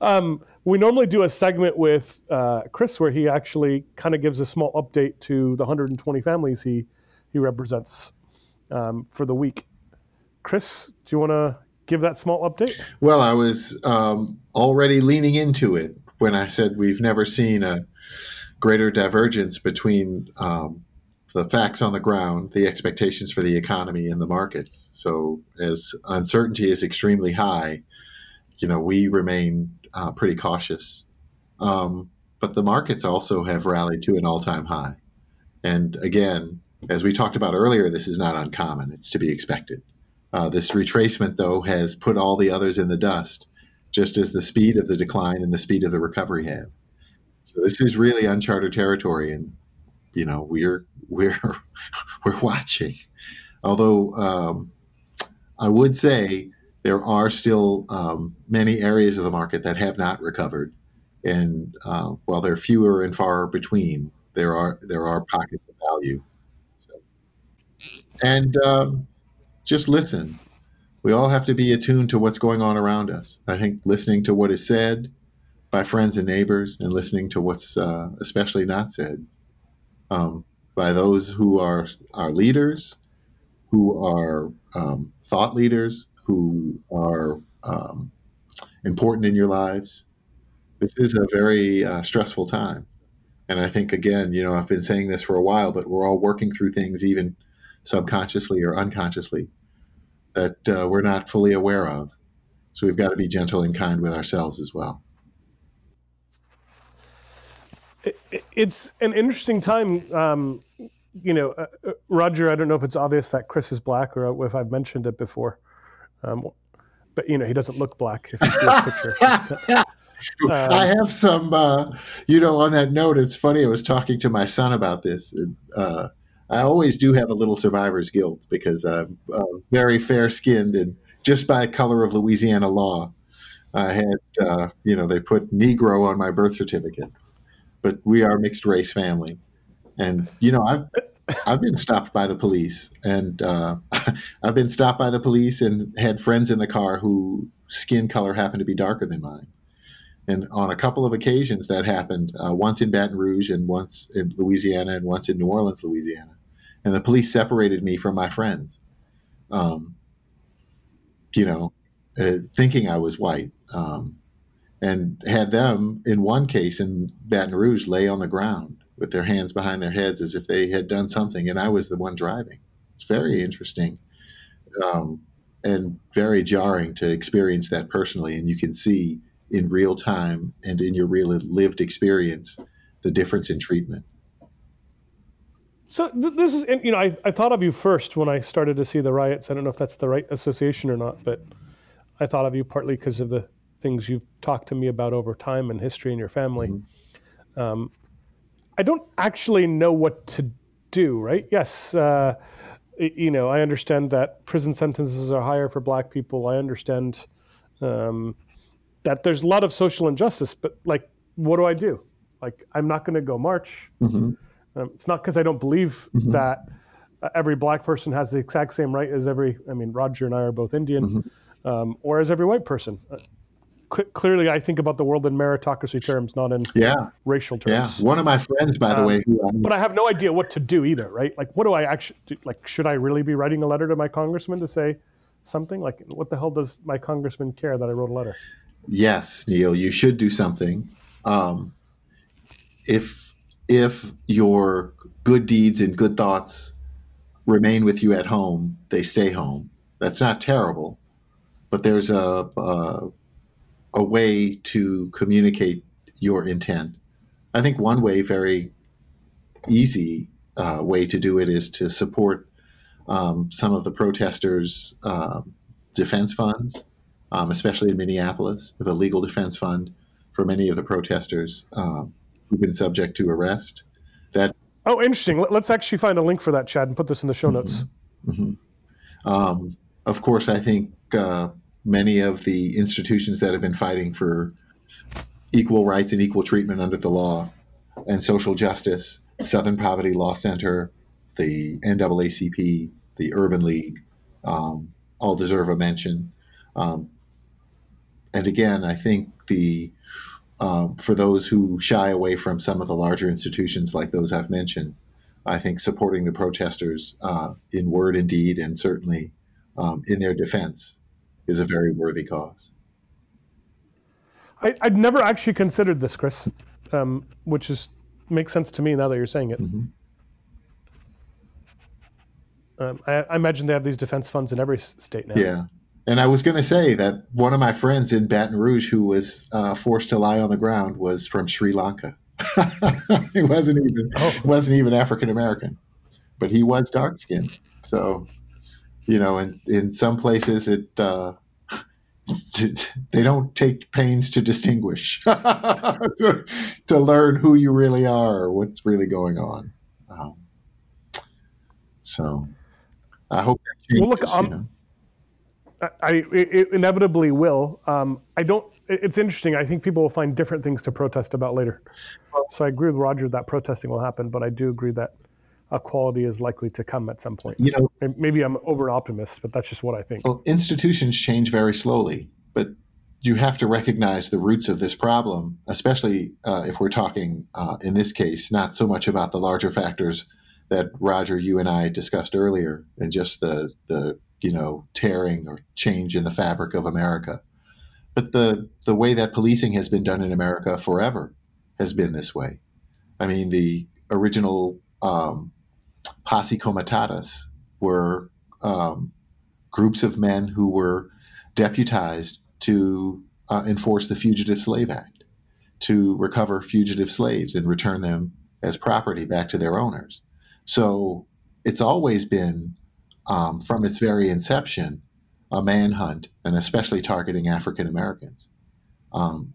um, we normally do a segment with uh, Chris where he actually kind of gives a small update to the 120 families he he represents um, for the week. Chris, do you want to give that small update? Well, I was um, already leaning into it when I said we've never seen a greater divergence between um, the facts on the ground, the expectations for the economy, and the markets. So, as uncertainty is extremely high, you know, we remain uh, pretty cautious. Um, but the markets also have rallied to an all time high. And again, as we talked about earlier, this is not uncommon, it's to be expected. Uh, this retracement, though, has put all the others in the dust, just as the speed of the decline and the speed of the recovery have. So this is really uncharted territory, and you know we're we're we're watching. Although um, I would say there are still um, many areas of the market that have not recovered, and uh, while they're fewer and far between, there are there are pockets of value. So, and um, just listen. We all have to be attuned to what's going on around us. I think listening to what is said by friends and neighbors, and listening to what's uh, especially not said um, by those who are our leaders, who are um, thought leaders, who are um, important in your lives. This is a very uh, stressful time. And I think, again, you know, I've been saying this for a while, but we're all working through things, even subconsciously or unconsciously, that uh, we're not fully aware of. So we've got to be gentle and kind with ourselves as well. It's an interesting time. Um, you know, uh, uh, Roger, I don't know if it's obvious that Chris is black or if I've mentioned it before. Um, but you know, he doesn't look black if you see his picture. I have some, uh, you know, on that note, it's funny. I was talking to my son about this. And, uh, I always do have a little survivor's guilt because I'm uh, very fair skinned and just by color of Louisiana law, I had, uh, you know, they put Negro on my birth certificate, but we are a mixed race family. And, you know, I've, I've been stopped by the police, and uh, I've been stopped by the police and had friends in the car who skin color happened to be darker than mine. And on a couple of occasions that happened, uh, once in Baton Rouge and once in Louisiana and once in New Orleans, Louisiana. And the police separated me from my friends, um, you know, uh, thinking I was white. Um, and had them, in one case in Baton Rouge, lay on the ground with their hands behind their heads as if they had done something, and I was the one driving. It's very interesting um, and very jarring to experience that personally. And you can see in real time and in your real lived experience the difference in treatment. So th- this is, you know, I, I thought of you first when I started to see the riots. I don't know if that's the right association or not, but I thought of you partly because of the things you've talked to me about over time and history and your family. Mm-hmm. Um, I don't actually know what to do, right? Yes, uh, you know, I understand that prison sentences are higher for black people. I understand um, that there's a lot of social injustice, but like, what do I do? Like, I'm not going to go march. Mm-hmm. Um, it's not because I don't believe mm-hmm. that uh, every black person has the exact same right as every, I mean, Roger and I are both Indian, mm-hmm. um, or as every white person. Uh, cl- clearly I think about the world in meritocracy terms, not in yeah. racial terms. Yeah. One of my friends, by the um, way, who but I have no idea what to do either, right? Like, what do I actually do? like? Should I really be writing a letter to my congressman to say something? Like, what the hell does my congressman care that I wrote a letter? Yes, Neil, you should do something. Um, if if your good deeds and good thoughts remain with you at home, they stay home. That's not terrible, but there's a, a a way to communicate your intent. I think one way, very easy uh, way to do it, is to support um, some of the protesters' uh, defense funds, um, especially in Minneapolis, with a legal defense fund for many of the protesters um, who've been subject to arrest. That oh, interesting. Let's actually find a link for that, Chad, and put this in the show notes. Mm-hmm. Mm-hmm. Um, of course, I think uh, many of the institutions that have been fighting for equal rights and equal treatment under the law and social justice, Southern Poverty Law Center, the NAACP, the Urban League, um, all deserve a mention. Um, and again, I think the um, for those who shy away from some of the larger institutions like those I've mentioned, I think supporting the protesters uh, in word and deed, and certainly um, in their defense, is a very worthy cause. I, would never actually considered this, Chris, um, which is makes sense to me now that you're saying it. Mm-hmm. Um, I, I, imagine they have these defense funds in every state now. Yeah, and I was going to say that one of my friends in Baton Rouge who was uh, forced to lie on the ground was from Sri Lanka. he wasn't even oh. wasn't even African American, but he was dark skinned. So, you know, in in some places it uh, they don't take pains to distinguish to, to, learn who you really are or what's really going on. Um, so, I hope that changes. Well, look, um, you know? I it inevitably will. Um, I don't. It's interesting. I think people will find different things to protest about later. So I agree with Roger that protesting will happen, but I do agree that equality is likely to come at some point. You know, maybe I'm over optimist, but that's just what I think. Well, institutions change very slowly, but you have to recognize the roots of this problem, especially uh, if we're talking uh, in this case not so much about the larger factors that Roger, you and I discussed earlier, and just the the you know tearing or change in the fabric of America. But the the way that policing has been done in America forever has been this way. I mean, the original um, posse comitatus were um, groups of men who were deputized to uh, enforce the Fugitive Slave Act, to recover fugitive slaves and return them as property back to their owners. So it's always been um, from its very inception, a manhunt, and especially targeting African Americans. Um,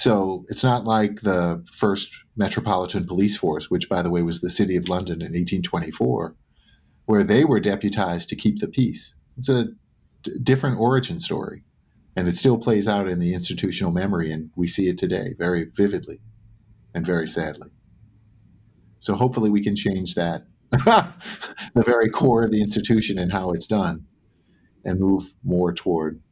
so it's not like the first Metropolitan Police Force, which, by the way, was the City of London in 1824, where they were deputized to keep the peace. It's a d- different origin story, and it still plays out in the institutional memory, and we see it today very vividly and very sadly. So hopefully, we can change that the very core of the institution and how it's done and move more toward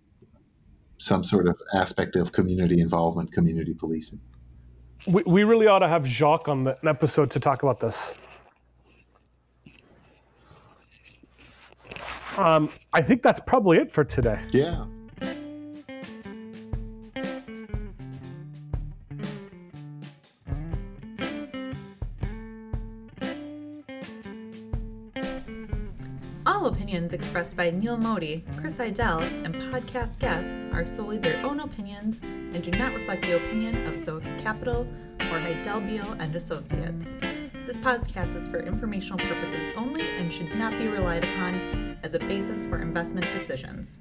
some sort of aspect of community involvement, community policing. We, we really ought to have Jacques on the, an episode to talk about this. Um, I think that's probably it for today. Yeah. Opinions expressed by Neil Modi, Chris Idell, and podcast guests are solely their own opinions and do not reflect the opinion of Zoic Capital or Idell Beal and Associates. This podcast is for informational purposes only and should not be relied upon as a basis for investment decisions.